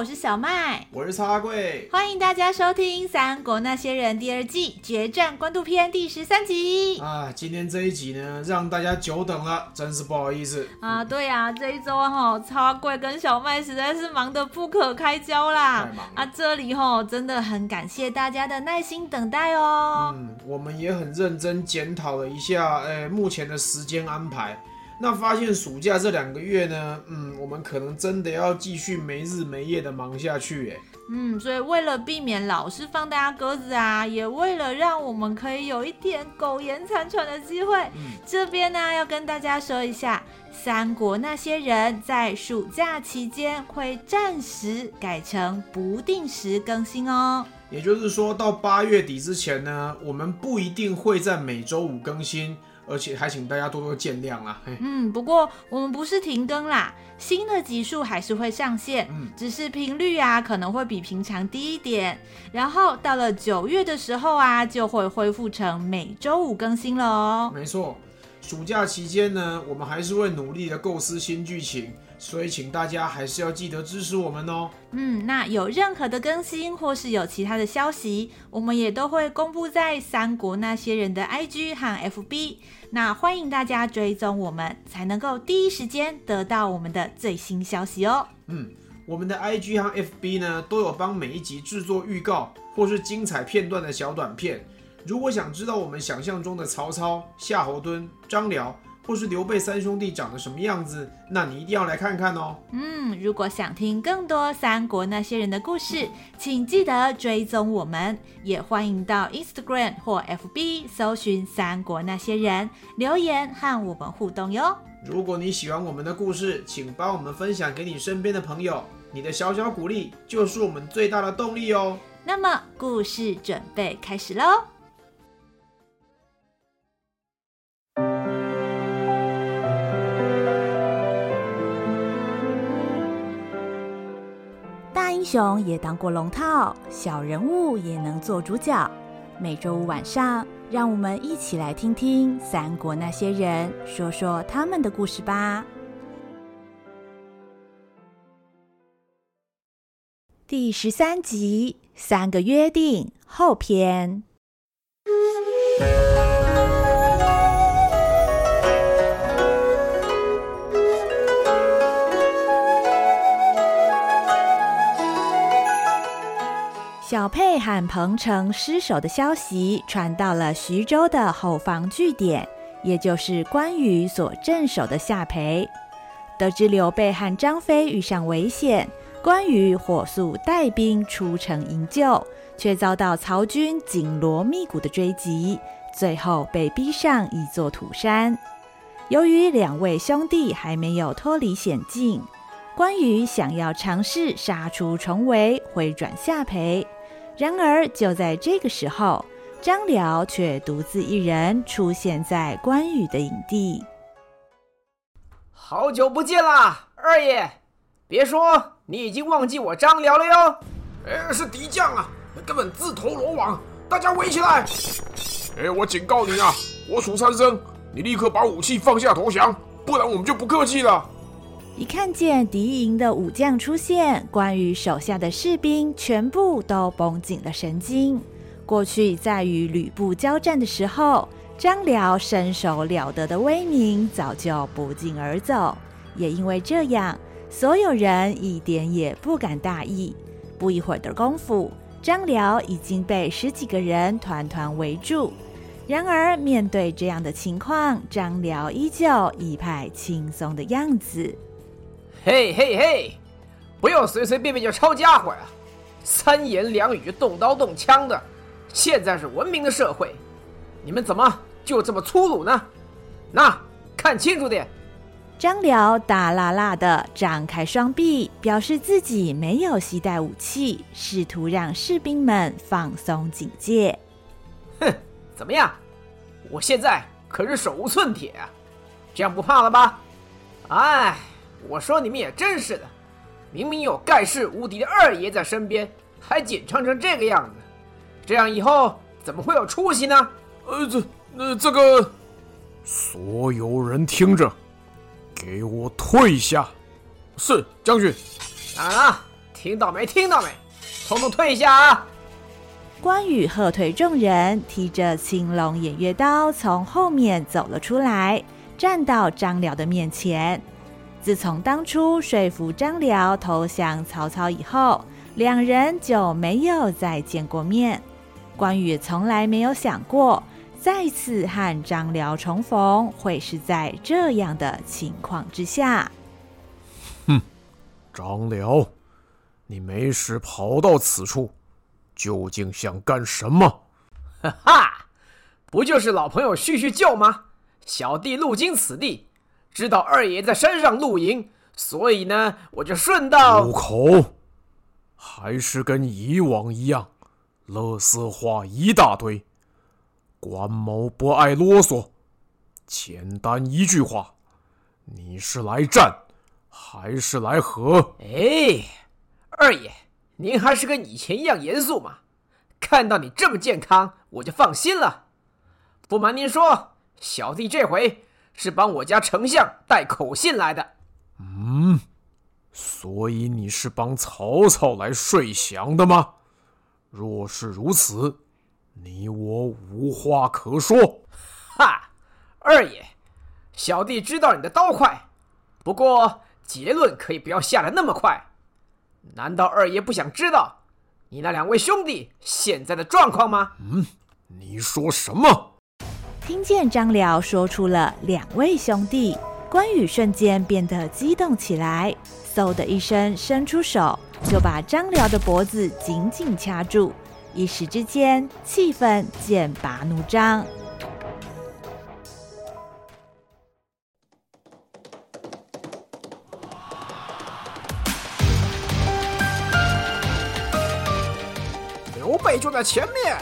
我是小麦，我是叉贵，欢迎大家收听《三国那些人》第二季决战官渡篇第十三集。啊，今天这一集呢，让大家久等了，真是不好意思啊。对啊，这一周哈，叉贵跟小麦实在是忙得不可开交啦。啊，这里哈真的很感谢大家的耐心等待哦。嗯，我们也很认真检讨了一下，呃，目前的时间安排。那发现暑假这两个月呢，嗯，我们可能真的要继续没日没夜的忙下去，哎，嗯，所以为了避免老是放大家鸽子啊，也为了让我们可以有一点苟延残喘的机会，嗯，这边呢要跟大家说一下，三国那些人在暑假期间会暂时改成不定时更新哦，也就是说到八月底之前呢，我们不一定会在每周五更新。而且还请大家多多见谅啦。嗯，不过我们不是停更啦，新的集数还是会上线，嗯，只是频率啊可能会比平常低一点。然后到了九月的时候啊，就会恢复成每周五更新了哦。没错，暑假期间呢，我们还是会努力的构思新剧情。所以，请大家还是要记得支持我们哦。嗯，那有任何的更新或是有其他的消息，我们也都会公布在三国那些人的 IG 和 FB。那欢迎大家追踪我们，才能够第一时间得到我们的最新消息哦。嗯，我们的 IG 和 FB 呢，都有帮每一集制作预告或是精彩片段的小短片。如果想知道我们想象中的曹操、夏侯惇、张辽，或是刘备三兄弟长得什么样子？那你一定要来看看哦。嗯，如果想听更多三国那些人的故事，请记得追踪我们，也欢迎到 Instagram 或 FB 搜寻三国那些人，留言和我们互动哟。如果你喜欢我们的故事，请帮我们分享给你身边的朋友，你的小小鼓励就是我们最大的动力哦。那么，故事准备开始喽。英雄也当过龙套，小人物也能做主角。每周五晚上，让我们一起来听听三国那些人说说他们的故事吧。第十三集《三个约定》后篇。小沛和彭城失守的消息传到了徐州的后方据点，也就是关羽所镇守的下邳。得知刘备和张飞遇上危险，关羽火速带兵出城营救，却遭到曹军紧锣密鼓的追击，最后被逼上一座土山。由于两位兄弟还没有脱离险境，关羽想要尝试杀出重围，回转下邳。然而，就在这个时候，张辽却独自一人出现在关羽的营地。好久不见啦，二爷！别说你已经忘记我张辽了哟。哎，是敌将啊，根本自投罗网！大家围起来！哎，我警告你啊，我数三声，你立刻把武器放下投降，不然我们就不客气了。一看见敌营的武将出现，关羽手下的士兵全部都绷紧了神经。过去在与吕布交战的时候，张辽身手了得的威名早就不胫而走。也因为这样，所有人一点也不敢大意。不一会儿的功夫，张辽已经被十几个人团团围住。然而面对这样的情况，张辽依旧一派轻松的样子。嘿嘿嘿，不要随随便便就抄家伙呀！三言两语就动刀动枪的，现在是文明的社会，你们怎么就这么粗鲁呢？那看清楚点，张辽大剌剌地张开双臂，表示自己没有携带武器，试图让士兵们放松警戒。哼，怎么样？我现在可是手无寸铁啊，这样不怕了吧？哎，我说你们也真是的，明明有盖世无敌的二爷在身边，还紧张成这个样子，这样以后怎么会有出息呢？呃，这、呃，这个，所有人听着。给我退下！是将军。啊，听到没？听到没？统统退下啊！关羽喝退众人，提着青龙偃月刀从后面走了出来，站到张辽的面前。自从当初说服张辽投降曹操以后，两人就没有再见过面。关羽从来没有想过。再次和张辽重逢，会是在这样的情况之下。哼，张辽，你没事跑到此处，究竟想干什么？哈哈，不就是老朋友叙叙旧吗？小弟路经此地，知道二爷在山上露营，所以呢，我就顺道。住口！还是跟以往一样，乐色话一大堆。关某不爱啰嗦，简单一句话，你是来战还是来和？哎，二爷，您还是跟以前一样严肃嘛？看到你这么健康，我就放心了。不瞒您说，小弟这回是帮我家丞相带口信来的。嗯，所以你是帮曹操来睡降的吗？若是如此。你我无话可说。哈，二爷，小弟知道你的刀快，不过结论可以不要下得那么快。难道二爷不想知道你那两位兄弟现在的状况吗？嗯，你说什么？听见张辽说出了两位兄弟，关羽瞬间变得激动起来，嗖的一声伸出手，就把张辽的脖子紧紧掐住。一时之间，气氛剑拔弩张。刘备就在前面，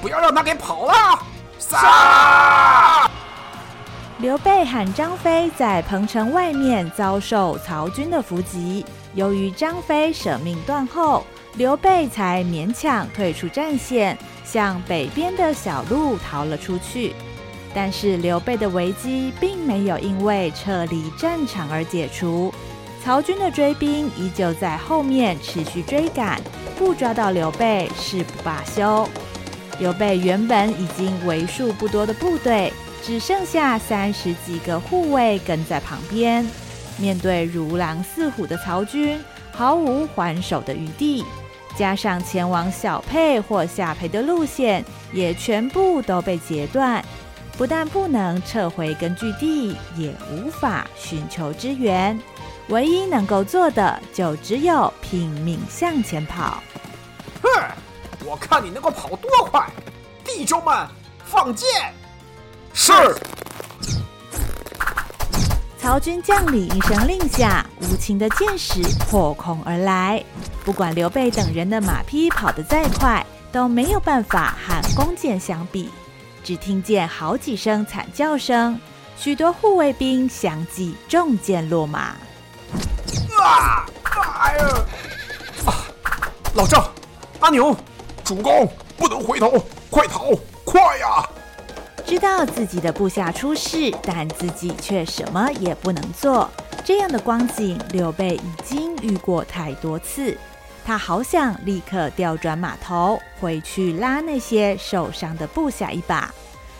不要让他给跑了！杀！刘备喊张飞在彭城外面遭受曹军的伏击，由于张飞舍命断后。刘备才勉强退出战线，向北边的小路逃了出去。但是刘备的危机并没有因为撤离战场而解除，曹军的追兵依旧在后面持续追赶，不抓到刘备誓不罢休。刘备原本已经为数不多的部队，只剩下三十几个护卫跟在旁边，面对如狼似虎的曹军，毫无还手的余地。加上前往小沛或下邳的路线也全部都被截断，不但不能撤回根据地，也无法寻求支援。唯一能够做的，就只有拼命向前跑。我看你能够跑多快！弟兄们，放箭！是。曹军将领一声令下，无情的箭矢破空而来。不管刘备等人的马匹跑得再快，都没有办法和弓箭相比。只听见好几声惨叫声，许多护卫兵相继中箭落马。啊！哎呀！啊！老赵，阿牛，主公不能回头，快逃，快呀！知道自己的部下出事，但自己却什么也不能做。这样的光景，刘备已经遇过太多次。他好想立刻调转马头，回去拉那些受伤的部下一把。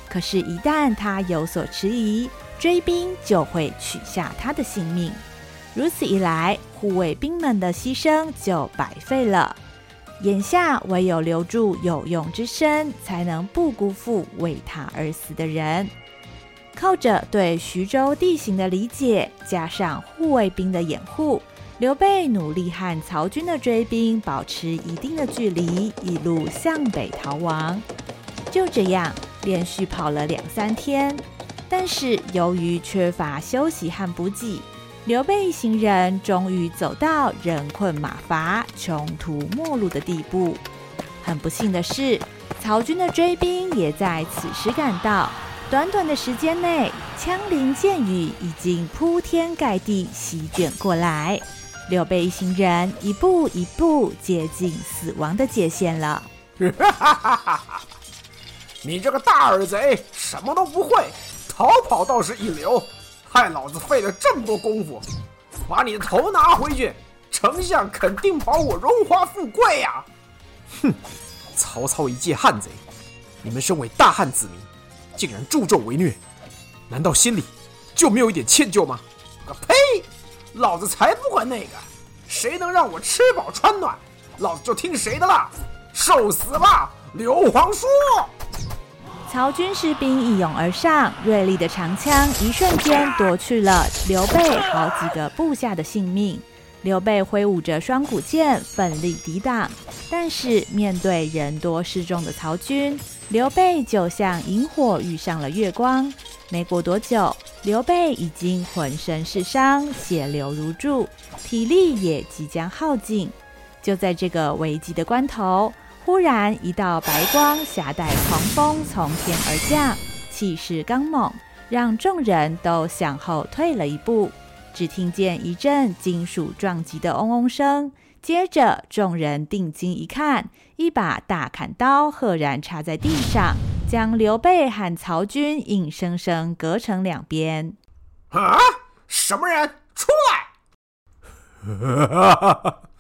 可是，一旦他有所迟疑，追兵就会取下他的性命。如此一来，护卫兵们的牺牲就白费了。眼下，唯有留住有用之身，才能不辜负为他而死的人。靠着对徐州地形的理解，加上护卫兵的掩护。刘备努力和曹军的追兵保持一定的距离，一路向北逃亡。就这样连续跑了两三天，但是由于缺乏休息和补给，刘备一行人终于走到人困马乏、穷途末路的地步。很不幸的是，曹军的追兵也在此时赶到。短短的时间内，枪林箭雨已经铺天盖地席卷过来。刘备一行人一步一步接近死亡的界限了。你这个大耳贼，什么都不会，逃跑倒是一流。害老子费了这么多功夫，把你的头拿回去，丞相肯定保我荣华富贵呀、哼，曹操一介汉贼，你们身为大汉子民，竟然助纣为虐，难道心里就没有一点歉疚吗？个呸！老子才不管那个，谁能让我吃饱穿暖，老子就听谁的了。受死吧，刘皇叔！曹军士兵一拥而上，锐利的长枪一瞬间夺去了刘备好几个部下的性命。刘备挥舞着双股剑，奋力抵挡，但是面对人多势众的曹军，刘备就像萤火遇上了月光。没过多久，刘备已经浑身是伤，血流如注，体力也即将耗尽。就在这个危急的关头，忽然，一道白光夹带狂风从天而降，气势刚猛，让众人都向后退了一步。只听见一阵金属撞击的嗡嗡声，接着众人定睛一看，一把大砍刀赫然插在地上，将刘备和曹军硬生生隔成两边。啊！什么人？出来！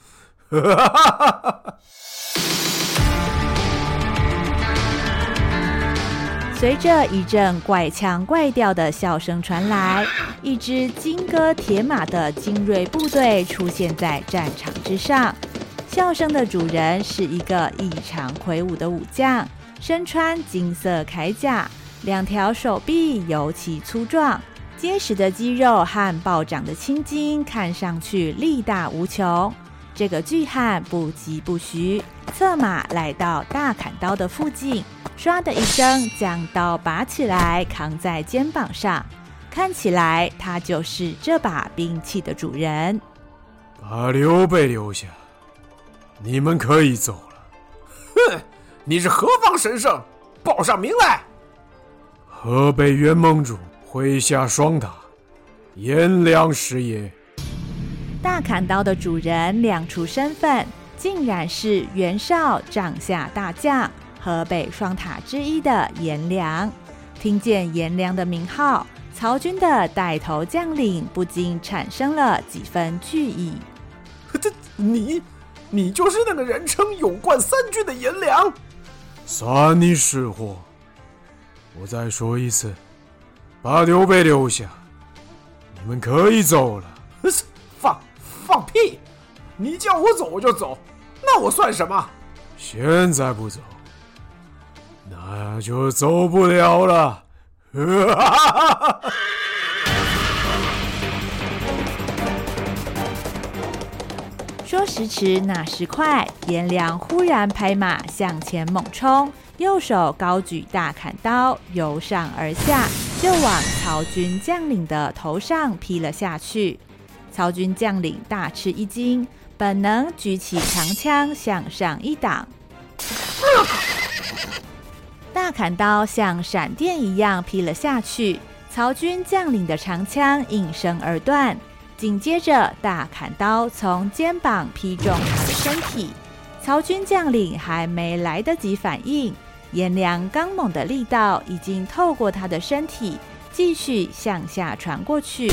随着一阵怪腔怪调的笑声传来一支金戈铁马的精锐部队出现在战场之上。笑声的主人是一个异常魁梧的武将身穿金色铠甲两条手臂尤其粗壮结实的肌肉和暴涨的青筋看上去力大无穷。这个巨汉不疾不徐，策马来到大砍刀的附近。唰的一声，将刀拔起来，扛在肩膀上。看起来，他就是这把兵器的主人。把刘备留下，你们可以走了。哼，你是何方神圣？报上名来。河北元盟主麾下双塔，颜良是也。大砍刀的主人亮出身份，竟然是袁绍帐下大将。河北双塔之一的颜良，听见颜良的名号，曹军的带头将领不禁产生了几分惧意。这你，你就是那个人称勇冠三军的颜良？算你识货。我再说一次，把刘备留下，你们可以走了。你叫我走我就走，那我算什么？现在不走。那就走不了了。说时迟，那时快，颜良忽然拍马向前猛冲，右手高举大砍刀，由上而下就往曹军将领的头上劈了下去。曹军将领大吃一惊，本能举起长枪向上一挡。大砍刀像闪电一样劈了下去，曹军将领的长枪应声而断。紧接着，大砍刀从肩膀劈中他的身体。曹军将领还没来得及反应，颜良刚猛的力道已经透过他的身体继续向下传过去，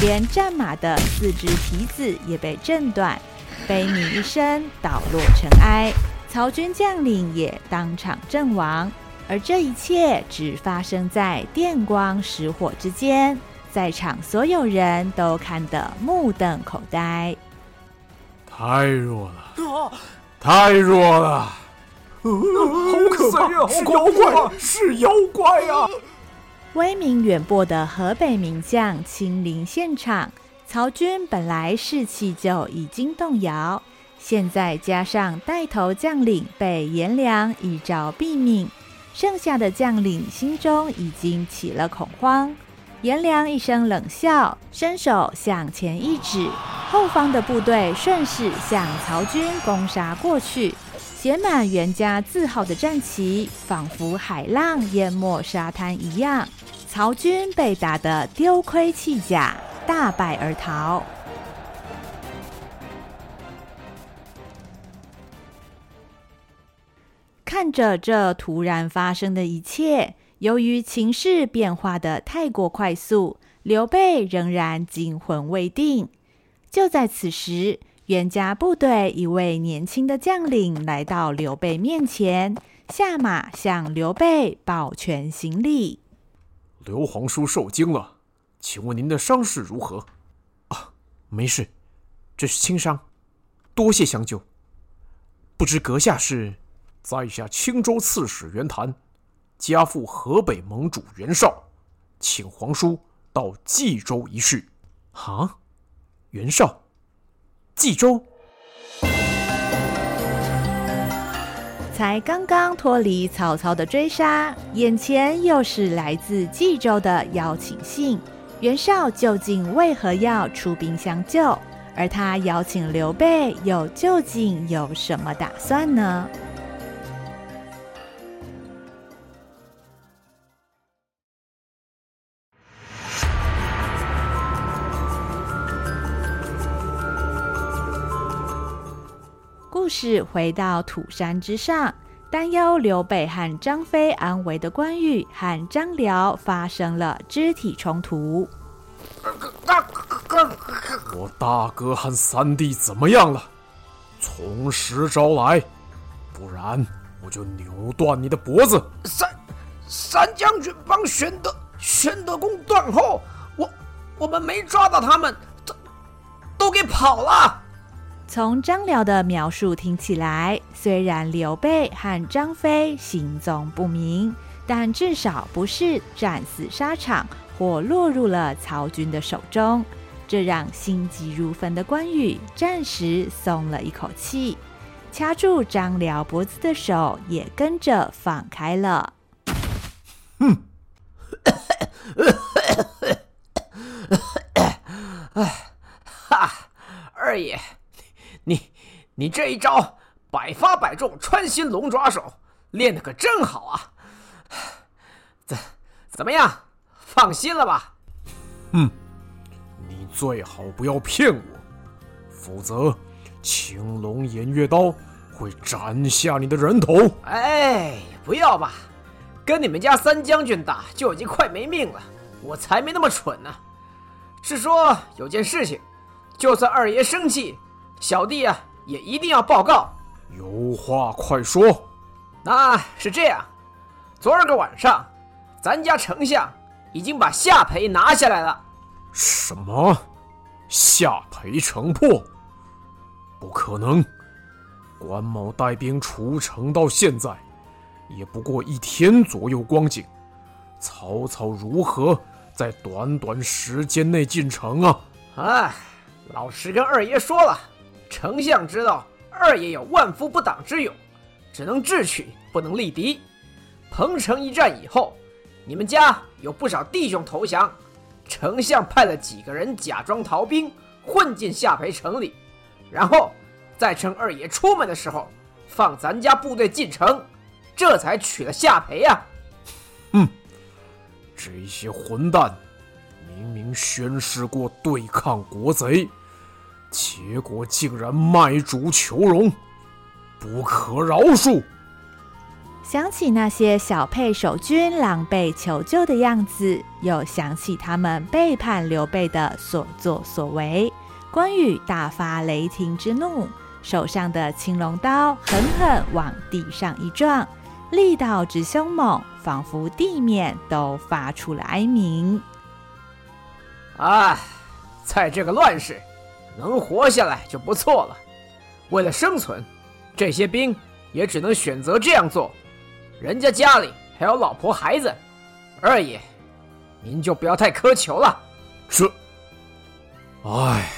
连战马的四只蹄子也被震断，悲鸣一声倒落尘埃。曹军将领也当场阵亡。而这一切只发生在电光石火之间，在场所有人都看得目瞪口呆。太弱了，太弱了！好可怕呀！是妖怪，是妖怪啊！威名远播的河北名将亲临现场，曹军本来士气就已经动摇，现在加上带头将领被颜良一招毙命。剩下的将领心中已经起了恐慌，颜良一声冷笑，伸手向前一指，后方的部队顺势向曹军攻杀过去，写满袁家字号的战旗仿佛海浪淹没沙滩一样，曹军被打得丢盔弃甲，大败而逃。看着这突然发生的一切。由于情势变化的太过快速，刘备仍然惊魂未定。就在此时，袁家部队一位年轻的将领来到刘备面前，下马向刘备抱拳行礼：“刘皇叔受惊了，请问您的伤势如何？”“啊，没事，这是轻伤，多谢相救。不知阁下是？”“在下青州刺史袁谭。”家父河北盟主袁绍，请皇叔到冀州一叙。啊，袁绍，冀州。才刚刚脱离曹操的追杀，眼前又是来自冀州的邀请信。袁绍究竟为何要出兵相救？而他邀请刘备，又究竟有什么打算呢？故事回到土山之上，担忧刘备和张飞安危的关羽和张辽发生了肢体冲突。我大哥和三弟怎么样了？从实招来，不然我就扭断你的脖子。三三将军帮玄德玄德公断后，我我们没抓到他们，都都给跑了。从张辽的描述听起来，虽然刘备和张飞行踪不明，但至少不是战死沙场或落入了曹军的手中，这让心急如焚的关羽暂时松了一口气，掐住张辽脖子的手也跟着放开了。哼，哈，二爷。你，这一招百发百中，穿心龙爪手练得可真好啊！怎怎么样？放心了吧？嗯，你最好不要骗我，否则青龙偃月刀会斩下你的人头。哎，不要吧，跟你们家三将军打就已经快没命了，我才没那么蠢呢。是说有件事情，就算二爷生气。小弟啊，也一定要报告。有话快说。那是这样，昨儿个晚上，咱家丞相已经把夏培拿下来了。什么？夏培城破？不可能！关某带兵出城到现在，也不过一天左右光景，曹操如何在短短时间内进城啊？哎，老实跟二爷说了。丞相知道二爷有万夫不挡之勇，只能智取，不能力敌。彭城一战以后，你们家有不少弟兄投降，丞相派了几个人假装逃兵，混进夏培城里，然后再趁二爷出门的时候，放咱家部队进城，这才取了夏培呀。哼，这些混蛋，明明宣誓过对抗国贼。结果竟然卖主求荣，不可饶恕！想起那些小沛守军狼狈求救的样子，又想起他们背叛刘备的所作所为，关羽大发雷霆之怒，手上的青龙刀狠狠往地上一撞，力道之凶猛，仿佛地面都发出了哀鸣。啊，在这个乱世。能活下来就不错了。为了生存，这些兵也只能选择这样做。人家家里还有老婆孩子，二爷，您就不要太苛求了。是，唉。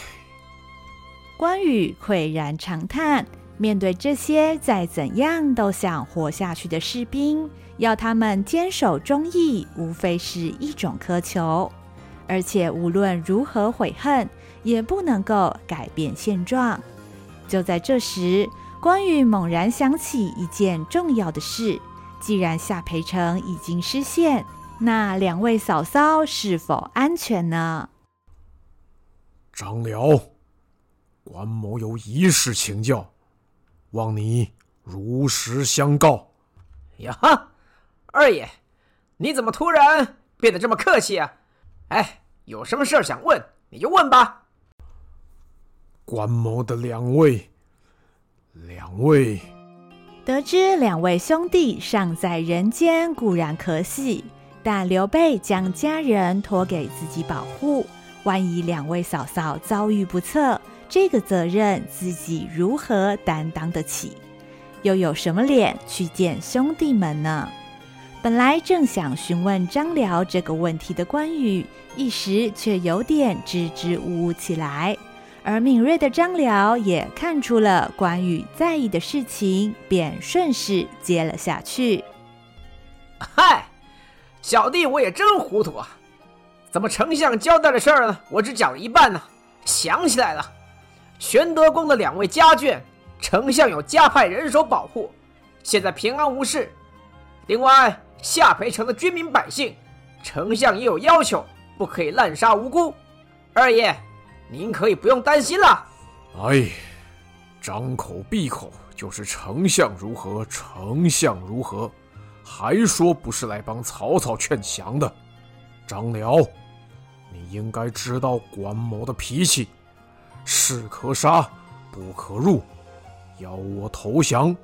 关羽喟然长叹，面对这些再怎样都想活下去的士兵，要他们坚守忠义，无非是一种苛求。而且无论如何悔恨，也不能够改变现状。就在这时，关羽猛然想起一件重要的事：既然夏培成已经失陷，那两位嫂嫂是否安全呢？张辽，关某有一事请教，望你如实相告。呀哈，二爷，你怎么突然变得这么客气啊？哎，有什么事想问，你就问吧。关某的两位，两位，得知两位兄弟尚在人间，固然可喜，但刘备将家人托给自己保护。万一两位嫂嫂遭遇不测，这个责任自己如何担当得起？又有什么脸去见兄弟们呢？本来正想询问张辽这个问题的关羽，一时却有点支支吾吾起来。而敏锐的张辽也看出了关羽在意的事情，便顺势接了下去。嗨，小弟我也真糊涂啊！怎么丞相交代的事儿呢？我只讲了一半呢。想起来了，玄德宫的两位家眷，丞相有加派人手保护，现在平安无事。另外，夏培城的军民百姓，丞相也有要求，不可以滥杀无辜。二爷，您可以不用担心了。哎，张口闭口就是丞相如何，丞相如何，还说不是来帮曹操劝降的，张辽。你应该知道关某的脾气，士可杀，不可入。要我投降，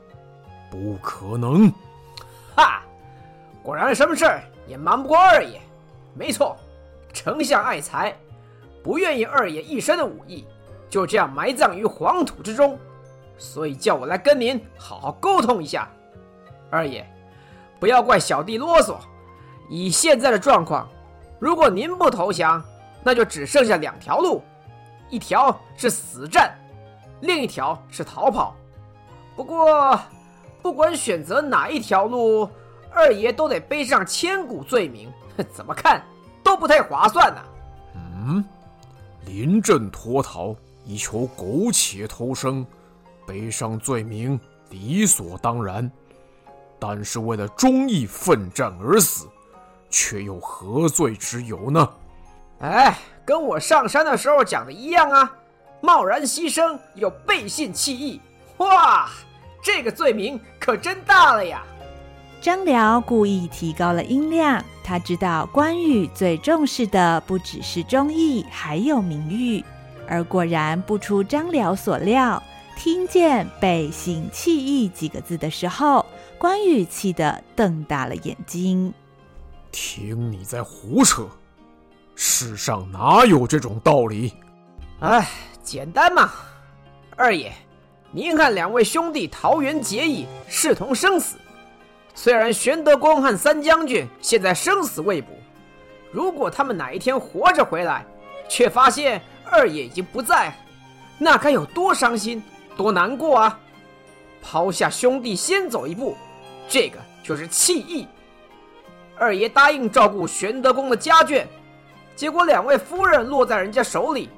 不可能。哈，果然什么事儿也瞒不过二爷。没错，丞相爱才，不愿意二爷一身的武艺就这样埋葬于黄土之中，所以叫我来跟您好好沟通一下。二爷，不要怪小弟啰嗦。以现在的状况。如果您不投降，那就只剩下两条路，一条是死战，另一条是逃跑。不过，不管选择哪一条路，二爷都得背上千古罪名，怎么看都不太划算呢、嗯，临阵脱逃以求苟且偷生，背上罪名理所当然，但是为了忠义奋战而死。却有何罪之有呢？哎，跟我上山的时候讲的一样啊！贸然牺牲有背信弃义，哇，这个罪名可真大了呀！张辽故意提高了音量，他知道关羽最重视的不只是忠义，还有名誉。而果然不出张辽所料，听见“背信弃义”几个字的时候，关羽气得瞪大了眼睛。听你在胡扯，世上哪有这种道理？哎，简单嘛。二爷，您看两位兄弟桃园结义，视同生死。虽然玄德公和三将军现在生死未卜，如果他们哪一天活着回来，却发现二爷已经不在，那该有多伤心、多难过啊！抛下兄弟先走一步，这个就是弃义。二爷答应照顾玄德公的家眷，结果两位夫人落在人家手里，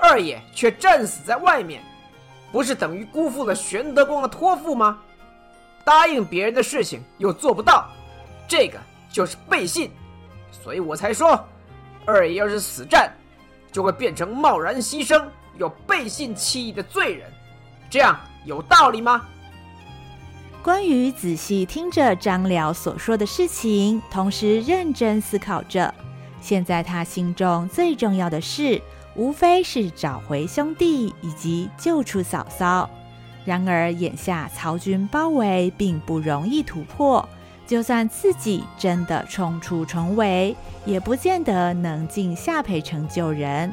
二爷却战死在外面，不是等于辜负了玄德公的托付吗？答应别人的事情又做不到，这个就是背信，所以我才说，二爷要是死战，就会变成贸然牺牲、有背信弃义的罪人，这样有道理吗？关羽仔细听着张辽所说的事情，同时认真思考着。现在他心中最重要的事，无非是找回兄弟以及救出嫂嫂。然而眼下曹军包围，并不容易突破。就算自己真的冲出重围，也不见得能进夏培城救人。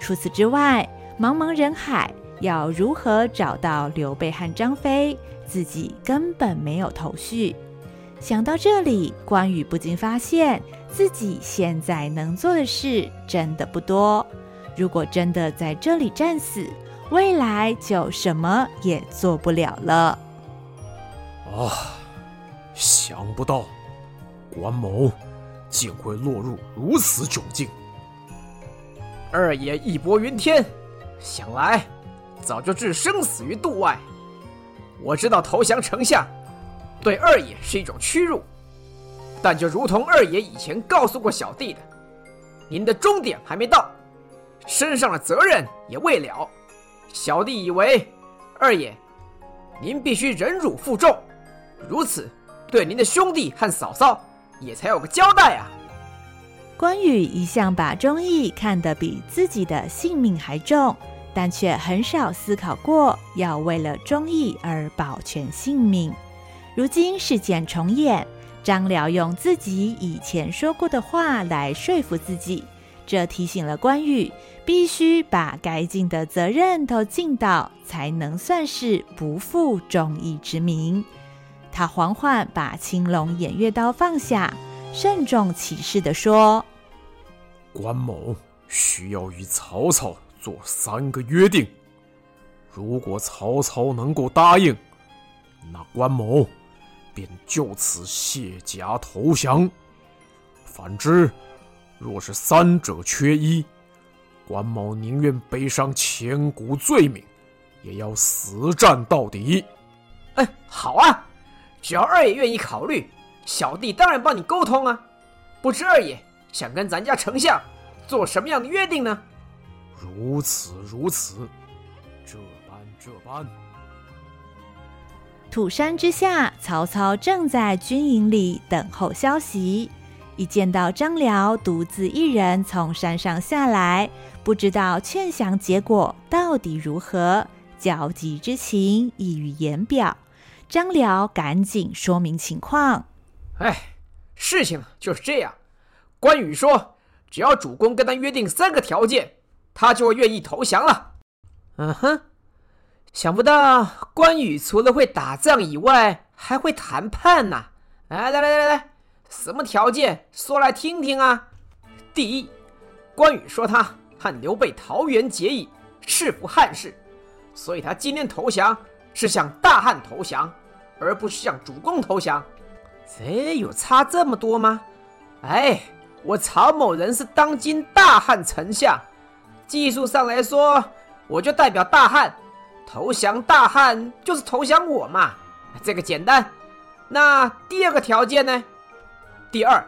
除此之外，茫茫人海，要如何找到刘备和张飞？自己根本没有头绪。想到这里，关羽不禁发现自己现在能做的事真的不多。如果真的在这里战死，未来就什么也做不了了。啊！想不到关某竟会落入如此窘境，二爷义薄云天，想来早就置生死于度外。我知道投降丞相对二爷是一种屈辱，但就如同二爷以前告诉过小弟的，您的终点还没到，身上的责任也未了。小弟以为，二爷，您必须忍辱负重，如此对您的兄弟和嫂嫂也才有个交代啊。关羽一向把忠义看得比自己的性命还重。但却很少思考过要为了忠义而保全性命。如今事件重演，张辽用自己以前说过的话来说服自己，这提醒了关羽，必须把该尽的责任都尽到，才能算是不负忠义之名。他缓缓把青龙偃月刀放下，慎重其事地说：“关某需要与曹操。”做三个约定，如果曹操能够答应，那关某便就此卸甲投降；反之，若是三者缺一，关某宁愿背上千古罪名，也要死战到底。哎，好啊，只要二爷愿意考虑，小弟当然帮你沟通啊。不知二爷想跟咱家丞相做什么样的约定呢？如此如此，这般这般。土山之下，曹操正在军营里等候消息。一见到张辽独自一人从山上下来，不知道劝降结果到底如何，焦急之情溢于言表。张辽赶紧说明情况：“哎，事情就是这样。关羽说，只要主公跟他约定三个条件。”他就会愿意投降了。嗯哼，想不到关羽除了会打仗以外，还会谈判呐！哎，来来来来，什么条件？说来听听啊。第一，关羽说他和刘备桃园结义，誓服汉室，所以他今天投降是向大汉投降，而不是向主公投降。这有差这么多吗？哎，我曹某人是当今大汉丞相。技术上来说，我就代表大汉，投降大汉就是投降我嘛，这个简单。那第二个条件呢？第二，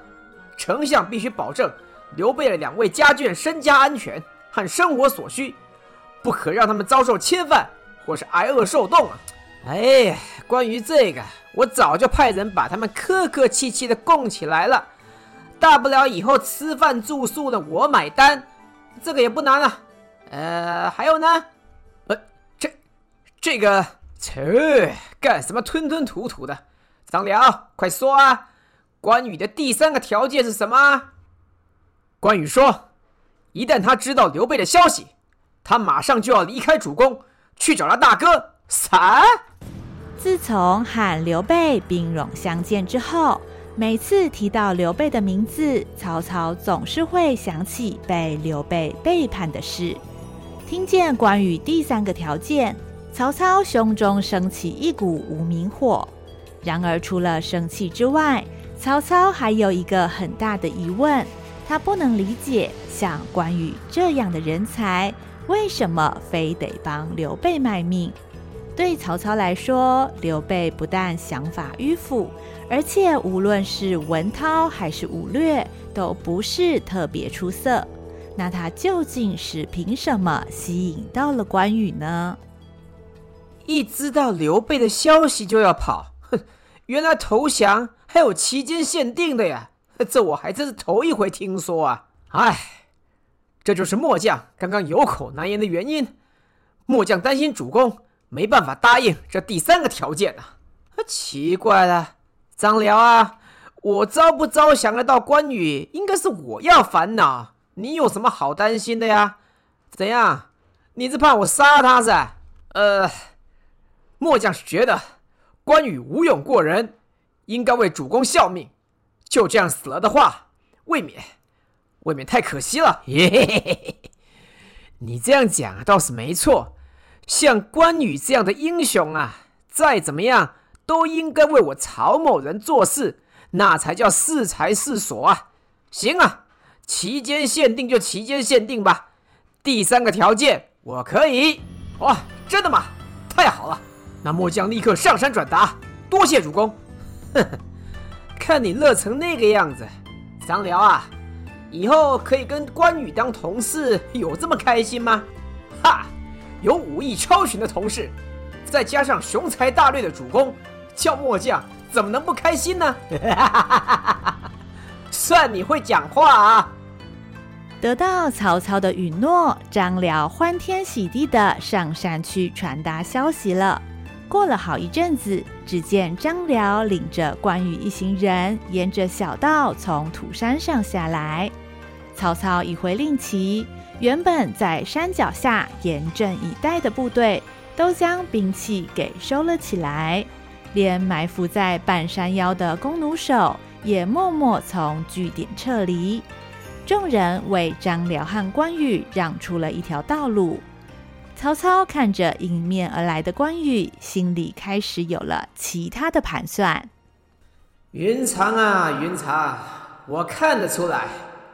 丞相必须保证刘备的两位家眷身家安全和生活所需，不可让他们遭受侵犯或是挨饿受冻啊。哎，关于这个，我早就派人把他们客客气气的供起来了，大不了以后吃饭住宿的我买单。这个也不难啊，呃，还有呢，呃，这这个，切，干什么吞吞吐吐的？张辽，快说啊！关羽的第三个条件是什么？关羽说，一旦他知道刘备的消息，他马上就要离开主公，去找他大哥。啥？自从喊刘备兵戎相见之后。每次提到刘备的名字，曹操总是会想起被刘备背叛的事。听见关羽第三个条件，曹操胸中升起一股无名火。然而，除了生气之外，曹操还有一个很大的疑问：他不能理解，像关羽这样的人才，为什么非得帮刘备卖命？对曹操来说，刘备不但想法迂腐，而且无论是文韬还是武略，都不是特别出色。那他究竟是凭什么吸引到了关羽呢？一知道刘备的消息就要跑，哼！原来投降还有期间限定的呀，这我还真是头一回听说啊！哎，这就是末将刚刚有口难言的原因。末将担心主公。没办法答应这第三个条件啊！奇怪了，张辽啊，我招不招降得到关羽，应该是我要烦恼，你有什么好担心的呀？怎样？你是怕我杀他噻？呃，末将是觉得关羽武勇过人，应该为主公效命，就这样死了的话，未免未免太可惜了。嘿嘿嘿嘿，你这样讲倒是没错。像关羽这样的英雄啊，再怎么样都应该为我曹某人做事，那才叫适才适所啊！行啊，期间限定就期间限定吧，第三个条件我可以。哇，真的吗？太好了，那末将立刻上山转达，多谢主公。呵呵，看你乐成那个样子，张辽啊，以后可以跟关羽当同事，有这么开心吗？哈，有武艺超群的同事，再加上雄才大略的主公，叫末将怎么能不开心呢？算你会讲话啊！得到曹操的允诺，张辽欢天喜地的上山去传达消息了。过了好一阵子，只见张辽领着关羽一行人沿着小道从土山上下来。曹操一回令旗，原本在山脚下严阵以待的部队都将兵器给收了起来，连埋伏在半山腰的弓弩手也默默从据点撤离。众人为张辽和关羽让出了一条道路。曹操看着迎面而来的关羽，心里开始有了其他的盘算。云长啊，云长，我看得出来，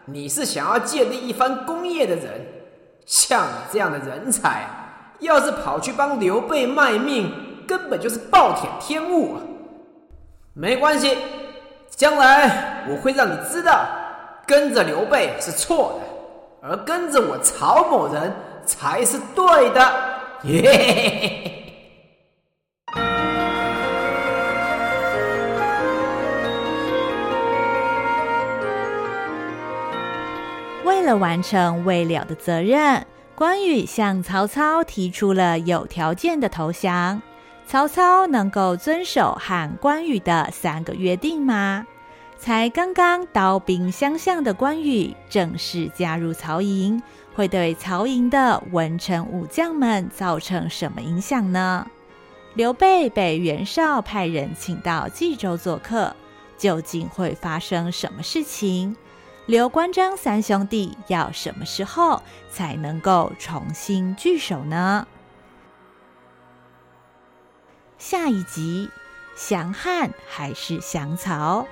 你是想要建立一番功业的人。像你这样的人才，要是跑去帮刘备卖命，根本就是暴殄天物啊！没关系，将来我会让你知道。跟着刘备是错的，而跟着我曹某人才是对的。耶！为了完成未了的责任，关羽向曹操提出了有条件的投降。曹操能够遵守和关羽的三个约定吗？才刚刚刀兵相向的关羽正式加入曹营，会对曹营的文臣武将们造成什么影响呢？刘备被袁绍派人请到冀州做客，究竟会发生什么事情？刘关张三兄弟要什么时候才能够重新聚首呢？下一集，降汉还是降曹？